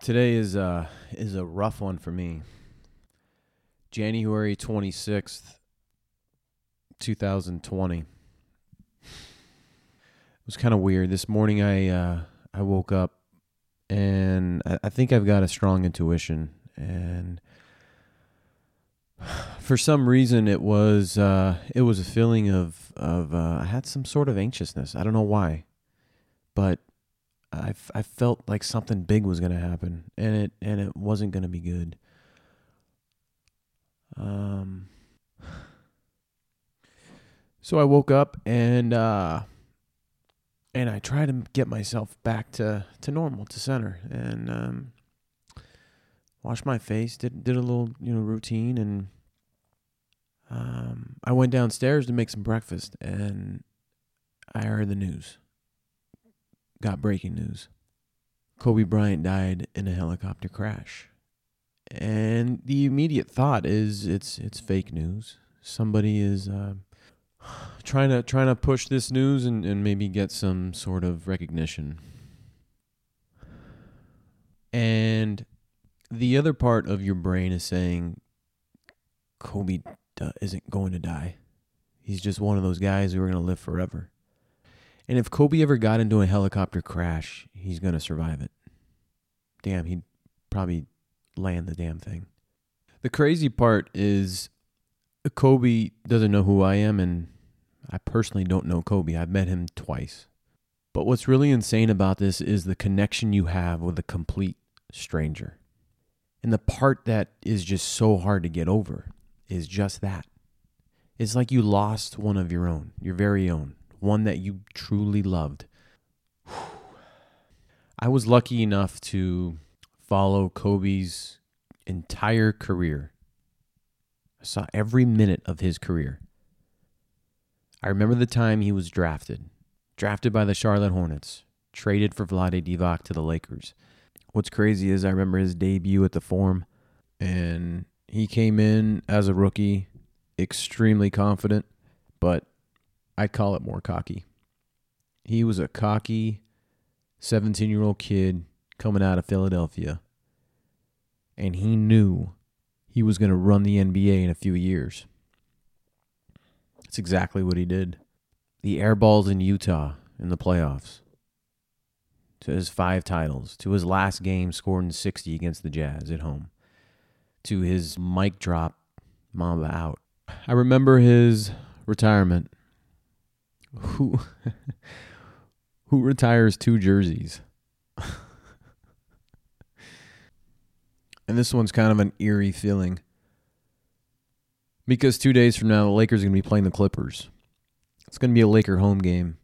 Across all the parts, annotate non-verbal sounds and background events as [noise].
Today is uh is a rough one for me. January 26th, 2020. It was kind of weird. This morning I uh I woke up and I, I think I've got a strong intuition and [sighs] for some reason it was uh it was a feeling of of uh, I had some sort of anxiousness. I don't know why. But I, I felt like something big was to happen and it and it wasn't to be good. Um So I woke up and uh and I tried to get myself back to to normal, to center and um washed my face, did did a little, you know, routine and um I went downstairs to make some breakfast and I heard the news got breaking news. Kobe Bryant died in a helicopter crash. And the immediate thought is it's it's fake news. Somebody is uh, [sighs] trying to trying to push this news and, and maybe get some sort of recognition. And the other part of your brain is saying Kobe isn't going to die. He's just one of those guys who are going to live forever. And if Kobe ever got into a helicopter crash, he's going to survive it. Damn, he'd probably land the damn thing. The crazy part is Kobe doesn't know who I am, and I personally don't know Kobe. I've met him twice. But what's really insane about this is the connection you have with a complete stranger. And the part that is just so hard to get over is just that. It's like you lost one of your own, your very own one that you truly loved. I was lucky enough to follow Kobe's entire career. I saw every minute of his career. I remember the time he was drafted, drafted by the Charlotte Hornets, traded for Vlade Divac to the Lakers. What's crazy is I remember his debut at the Forum, and he came in as a rookie, extremely confident, but I'd call it more cocky. He was a cocky 17 year old kid coming out of Philadelphia. And he knew he was going to run the NBA in a few years. That's exactly what he did. The airballs in Utah in the playoffs, to his five titles, to his last game scoring 60 against the Jazz at home, to his mic drop, Mamba out. I remember his retirement who [laughs] who retires two jerseys? and this one's kind of an eerie feeling. Because 2 days from now the Lakers are going to be playing the Clippers. It's going to be a Laker home game.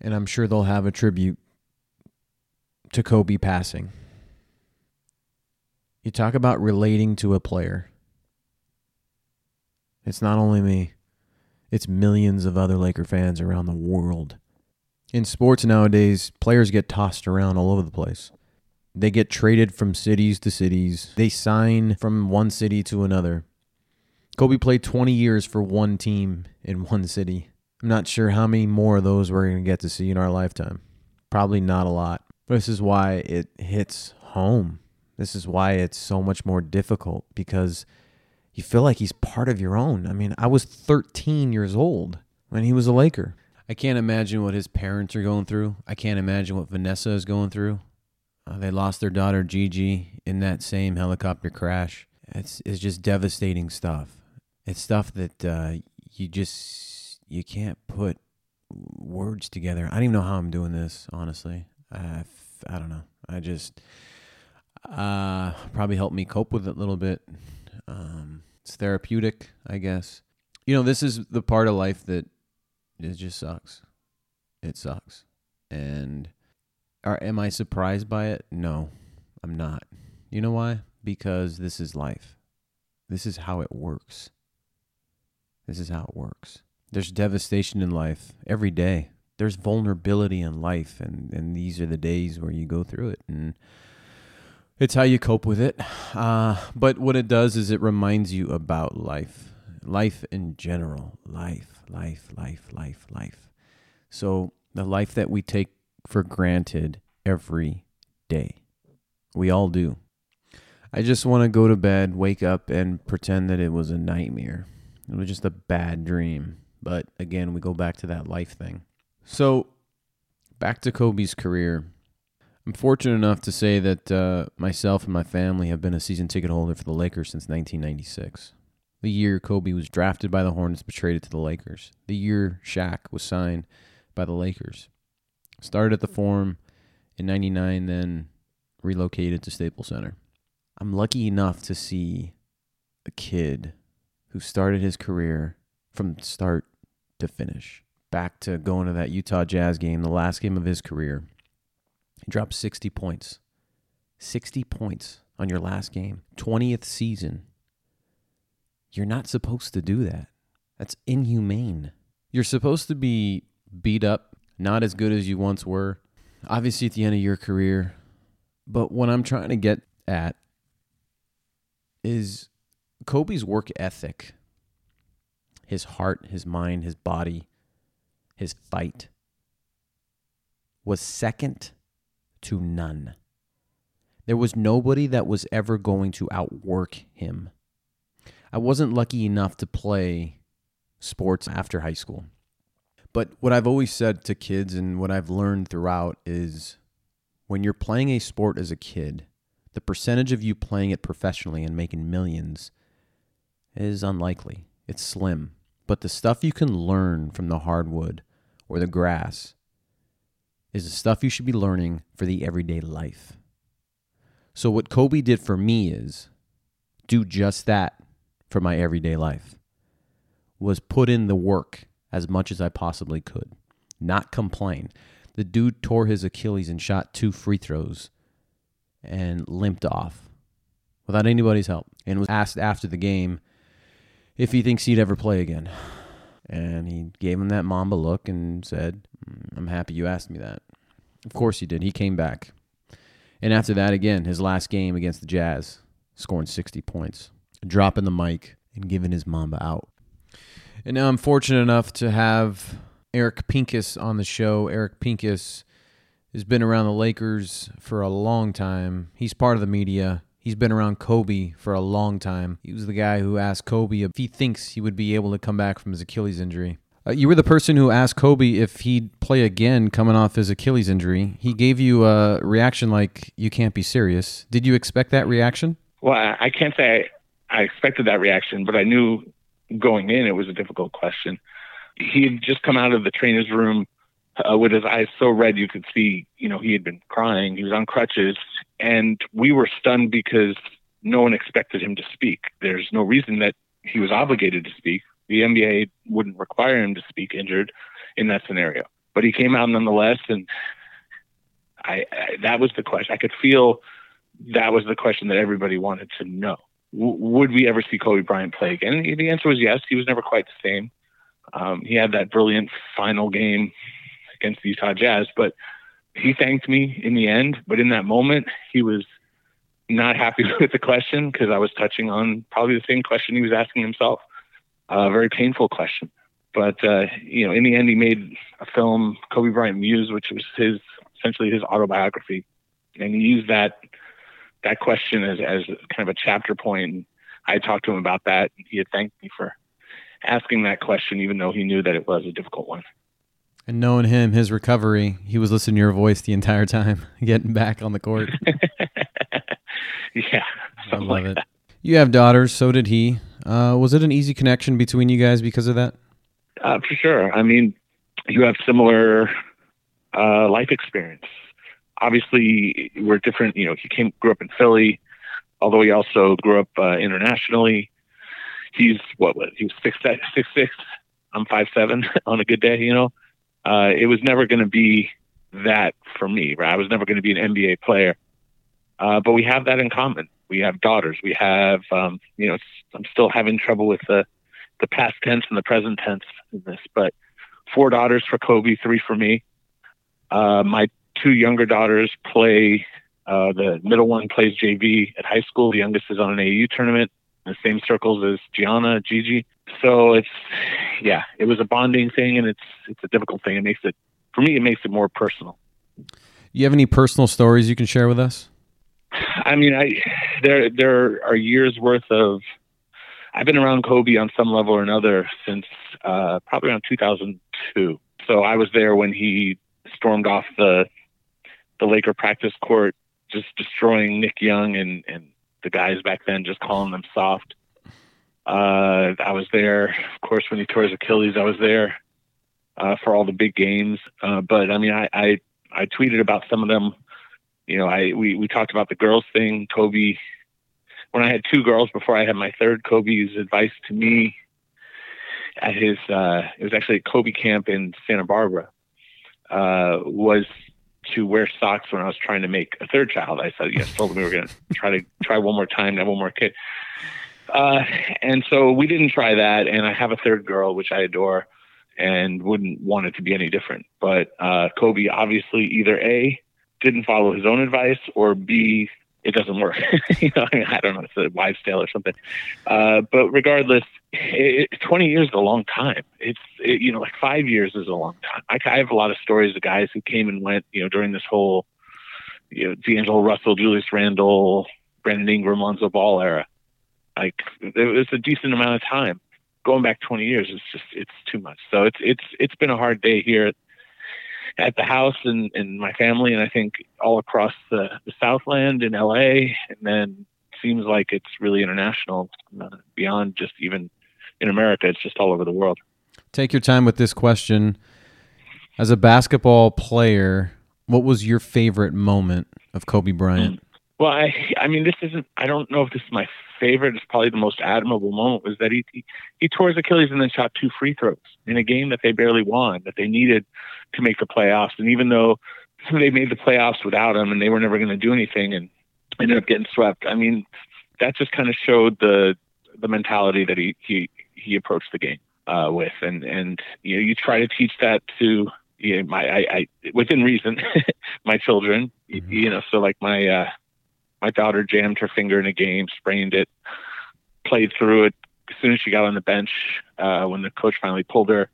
And I'm sure they'll have a tribute to Kobe passing. You talk about relating to a player. It's not only me. It's millions of other Laker fans around the world. In sports nowadays, players get tossed around all over the place. They get traded from cities to cities. They sign from one city to another. Kobe played 20 years for one team in one city. I'm not sure how many more of those we're going to get to see in our lifetime. Probably not a lot. This is why it hits home. This is why it's so much more difficult because you feel like he's part of your own. I mean, I was 13 years old when he was a Laker. I can't imagine what his parents are going through. I can't imagine what Vanessa is going through. Uh, they lost their daughter Gigi in that same helicopter crash. It's it's just devastating stuff. It's stuff that uh, you just you can't put words together. I don't even know how I'm doing this. Honestly, I I don't know. I just uh, probably helped me cope with it a little bit. Um, it's therapeutic, I guess. You know, this is the part of life that it just sucks. It sucks. And are, am I surprised by it? No, I'm not. You know why? Because this is life. This is how it works. This is how it works. There's devastation in life every day. There's vulnerability in life, and, and these are the days where you go through it. And it's how you cope with it. Uh, but what it does is it reminds you about life, life in general, life, life, life, life, life. So the life that we take for granted every day. We all do. I just want to go to bed, wake up, and pretend that it was a nightmare. It was just a bad dream. But again, we go back to that life thing. So, back to Kobe's career. I'm fortunate enough to say that uh, myself and my family have been a season ticket holder for the Lakers since 1996. The year Kobe was drafted by the Hornets but traded to the Lakers. The year Shaq was signed by the Lakers. Started at the Forum in 99, then relocated to Staples Center. I'm lucky enough to see a kid who started his career from start to finish. Back to going to that Utah Jazz game, the last game of his career. He dropped 60 points. 60 points on your last game, 20th season. You're not supposed to do that. That's inhumane. You're supposed to be beat up, not as good as you once were. Obviously, at the end of your career. But what I'm trying to get at is Kobe's work ethic, his heart, his mind, his body, his fight was second to none. There was nobody that was ever going to outwork him. I wasn't lucky enough to play sports after high school. But what I've always said to kids and what I've learned throughout is when you're playing a sport as a kid, the percentage of you playing it professionally and making millions is unlikely. It's slim. But the stuff you can learn from the hardwood or the grass is the stuff you should be learning for the everyday life. So, what Kobe did for me is do just that for my everyday life was put in the work as much as I possibly could, not complain. The dude tore his Achilles and shot two free throws and limped off without anybody's help and was asked after the game if he thinks he'd ever play again. And he gave him that Mamba look and said, mm, I'm happy you asked me that. Of course he did. He came back. And after that, again, his last game against the Jazz, scoring 60 points, dropping the mic and giving his Mamba out. And now I'm fortunate enough to have Eric Pincus on the show. Eric Pincus has been around the Lakers for a long time. He's part of the media. He's been around Kobe for a long time. He was the guy who asked Kobe if he thinks he would be able to come back from his Achilles injury. Uh, you were the person who asked Kobe if he'd play again coming off his Achilles injury. He gave you a reaction like, you can't be serious. Did you expect that reaction? Well, I can't say I, I expected that reaction, but I knew going in it was a difficult question. He had just come out of the trainer's room uh, with his eyes so red you could see, you know, he had been crying. He was on crutches, and we were stunned because no one expected him to speak. There's no reason that he was obligated to speak. The NBA wouldn't require him to speak injured in that scenario, but he came out nonetheless, and I, I that was the question. I could feel that was the question that everybody wanted to know. Would we ever see Kobe Bryant play again? And the answer was yes. He was never quite the same. Um, he had that brilliant final game against the Utah Jazz. But he thanked me in the end. But in that moment, he was not happy [laughs] with the question because I was touching on probably the same question he was asking himself. A very painful question. But uh, you know, in the end, he made a film, Kobe Bryant Muse, which was his essentially his autobiography, and he used that that question as as kind of a chapter point. I talked to him about that. He had thanked me for asking that question, even though he knew that it was a difficult one. And knowing him, his recovery, he was listening to your voice the entire time, [laughs] getting back on the court. [laughs] yeah, I love like it. That. You have daughters, so did he. Uh, was it an easy connection between you guys because of that? Uh, for sure. I mean, you have similar uh, life experience. Obviously, we're different. You know, he came grew up in Philly, although he also grew up uh, internationally. He's what? What? He was six six six. I'm five seven [laughs] on a good day. You know, uh, it was never going to be that for me. Right? I was never going to be an NBA player. Uh, but we have that in common. We have daughters. We have, um, you know, I'm still having trouble with the the past tense and the present tense in this, but four daughters for Kobe, three for me. Uh, my two younger daughters play. Uh, the middle one plays JV at high school. The youngest is on an AU tournament in the same circles as Gianna, Gigi. So it's yeah, it was a bonding thing, and it's it's a difficult thing. It makes it for me. It makes it more personal. You have any personal stories you can share with us? I mean, I there there are years worth of. I've been around Kobe on some level or another since uh, probably around 2002. So I was there when he stormed off the the Laker practice court, just destroying Nick Young and and the guys back then, just calling them soft. Uh, I was there, of course, when he tore his Achilles. I was there uh, for all the big games. Uh, but I mean, I, I I tweeted about some of them. You know, I we we talked about the girls thing. Kobe, when I had two girls before I had my third, Kobe's advice to me at his uh, it was actually a Kobe camp in Santa Barbara uh, was to wear socks when I was trying to make a third child. I said, yes, told him we were going to try to try one more time, have one more kid. Uh, and so we didn't try that. And I have a third girl, which I adore and wouldn't want it to be any different. But uh, Kobe obviously either A, didn't follow his own advice, or B, it doesn't work. [laughs] you know, I, don't know, it's a wives' tale or something. Uh, but regardless, it, 20 years is a long time. It's, it, you know, like five years is a long time. I, I have a lot of stories of guys who came and went, you know, during this whole, you know, D'Angelo Russell, Julius Randle, Brandon Ingram, Lonzo Ball era. Like, it was a decent amount of time. Going back 20 years it's just, it's too much. So it's, it's, it's been a hard day here at the house and, and my family, and I think all across the, the Southland in LA, and then seems like it's really international uh, beyond just even in America. It's just all over the world. Take your time with this question. As a basketball player, what was your favorite moment of Kobe Bryant? Well, I, I mean, this isn't. I don't know if this is my favorite. It's probably the most admirable moment was that he, he he tore his Achilles and then shot two free throws in a game that they barely won, that they needed to make the playoffs. And even though [laughs] they made the playoffs without him, and they were never going to do anything, and ended up getting swept. I mean, that just kind of showed the the mentality that he he he approached the game uh, with, and and you know you try to teach that to you know, my I, I within reason [laughs] my children, mm-hmm. you know, so like my uh, my daughter jammed her finger in a game, sprained it, played through it. As soon as she got on the bench, uh, when the coach finally pulled her,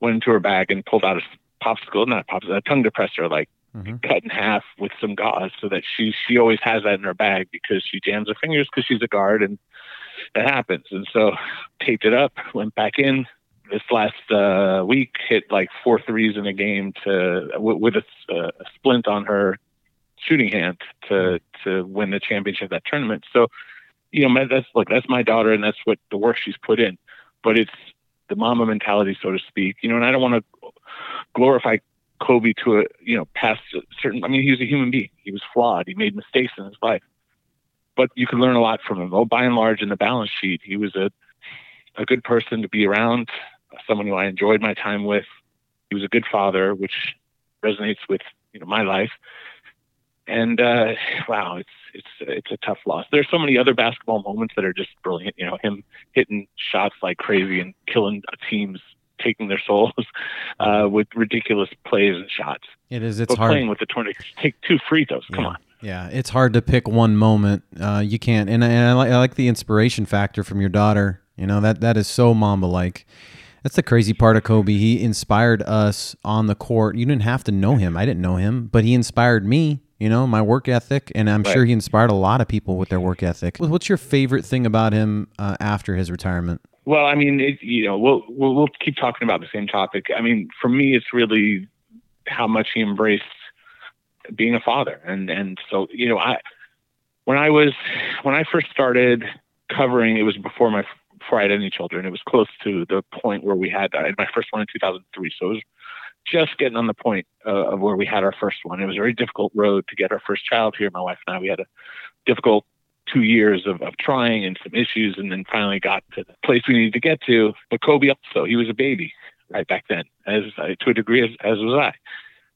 went into her bag and pulled out a popsicle, not a popsicle, a tongue depressor, like mm-hmm. cut in half with some gauze, so that she she always has that in her bag because she jams her fingers because she's a guard and that happens. And so taped it up, went back in. This last uh, week, hit like four threes in a game to with a, uh, a splint on her shooting hand to to win the championship that tournament. So, you know, that's look, that's my daughter, and that's what the work she's put in. But it's the Mamba mentality, so to speak. You know, and I don't want to glorify Kobe to a you know past a certain. I mean, he was a human being. He was flawed. He made mistakes in his life, but you can learn a lot from him. Oh, by and large, in the balance sheet, he was a a good person to be around, someone who I enjoyed my time with. He was a good father, which resonates with you know my life and uh, wow, it's it's it's a tough loss. There's so many other basketball moments that are just brilliant. You know, him hitting shots like crazy and killing teams, taking their souls [laughs] uh, with ridiculous plays and shots. It is. It's but hard playing with the tournament. Take two free throws. Come yeah. on. Yeah, it's hard to pick one moment. Uh, you can't, and, and I, like, I like the inspiration factor from your daughter. You know that that is so Mamba like. That's the crazy part of Kobe. He inspired us on the court. You didn't have to know him. I didn't know him, but he inspired me you know, my work ethic, and I'm right. sure he inspired a lot of people with their work ethic. What's your favorite thing about him uh, after his retirement? Well, I mean, it, you know, we'll, we'll we'll keep talking about the same topic. I mean, for me, it's really how much he embraced being a father, and and so you know, I when I was when I first started covering, it was before my before I had any children. It was close to the point where we had I had my first one in 2003, so it was just getting on the point uh, of where we had our first one. It was a very difficult road to get our first child here. My wife and I, we had a difficult two years of, of trying and some issues, and then finally got to the place we needed to get to. But Kobe also, he was a baby right back then, as to a degree as, as was I.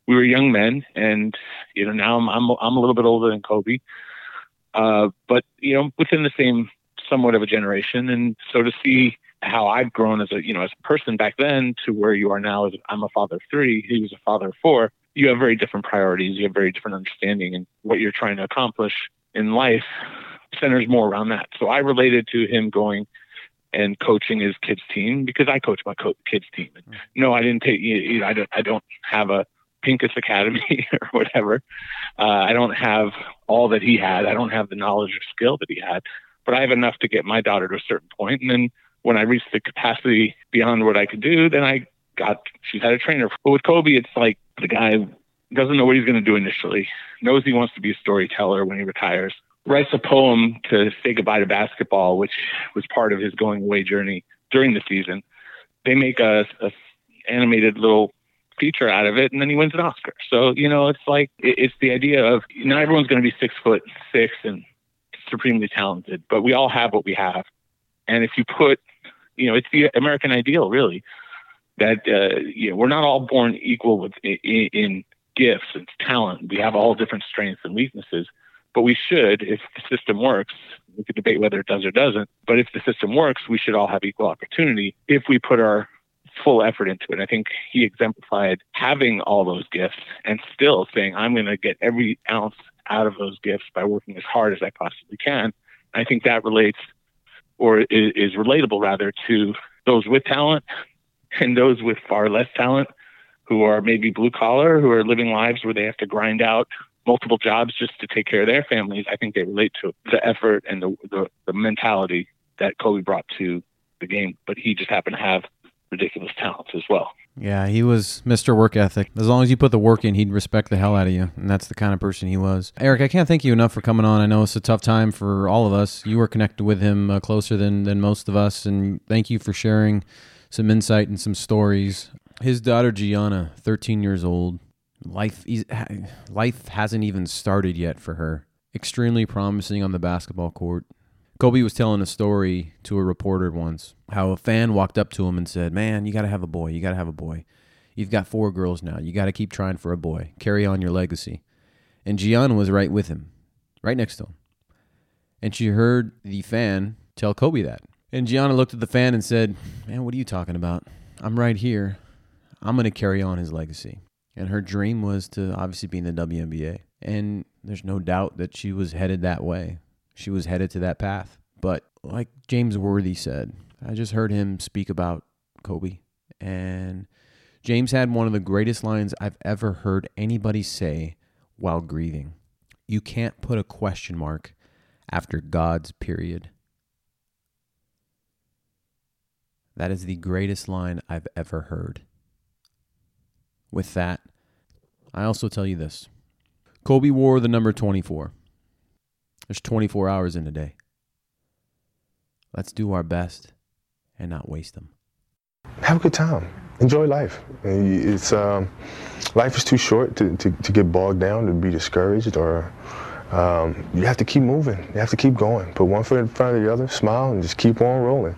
We were young men, and you know now I'm I'm, I'm a little bit older than Kobe, uh, but you know within the same somewhat of a generation, and so to see how I've grown as a you know as a person back then to where you are now as I'm a father of three, he was a father of four. You have very different priorities. You have very different understanding, and what you're trying to accomplish in life centers more around that. So I related to him going and coaching his kids team because I coach my co- kids team. And no, I didn't take you know, I don't I don't have a Pincus Academy [laughs] or whatever. Uh, I don't have all that he had. I don't have the knowledge or skill that he had, but I have enough to get my daughter to a certain. And then when I reached the capacity beyond what I could do, then I got she's had a trainer. But with Kobe, it's like the guy doesn't know what he's going to do initially, knows he wants to be a storyteller when he retires, writes a poem to say goodbye to basketball, which was part of his going away journey during the season. They make a, a animated little feature out of it, and then he wins an Oscar. So you know, it's like it's the idea of not everyone's going to be six foot six and supremely talented, but we all have what we have, and if you put, you know, it's the American ideal, really, that uh, you know we're not all born equal with in, in gifts and talent. We have all different strengths and weaknesses, but we should, if the system works, we could debate whether it does or doesn't. But if the system works, we should all have equal opportunity if we put our full effort into it. I think he exemplified having all those gifts and still saying, I'm going to get every ounce out of those gifts by working as hard as I possibly can. I think that relates or is, is relatable rather to those with talent and those with far less talent who are maybe blue collar, who are living lives where they have to grind out multiple jobs just to take care of their families. I think they relate to the effort and the, the, the mentality that Kobe brought to the game, but he just happened to have ridiculous talents as well. Yeah, he was Mr. Work Ethic. As long as you put the work in, he'd respect the hell out of you. And that's the kind of person he was. Eric, I can't thank you enough for coming on. I know it's a tough time for all of us. You were connected with him uh, closer than, than most of us. And thank you for sharing some insight and some stories. His daughter, Gianna, 13 years old, life, life hasn't even started yet for her. Extremely promising on the basketball court. Kobe was telling a story to a reporter once how a fan walked up to him and said, Man, you got to have a boy. You got to have a boy. You've got four girls now. You got to keep trying for a boy. Carry on your legacy. And Gianna was right with him, right next to him. And she heard the fan tell Kobe that. And Gianna looked at the fan and said, Man, what are you talking about? I'm right here. I'm going to carry on his legacy. And her dream was to obviously be in the WNBA. And there's no doubt that she was headed that way she was headed to that path. But like James Worthy said, I just heard him speak about Kobe. And James had one of the greatest lines I've ever heard anybody say while grieving. You can't put a question mark after God's period. That is the greatest line I've ever heard. With that, I also tell you this Kobe wore the number 24. There's 24 hours in a day. Let's do our best and not waste them. Have a good time. Enjoy life. It's um, life is too short to, to, to, get bogged down, to be discouraged, or um, you have to keep moving. You have to keep going. Put one foot in front of the other, smile, and just keep on rolling.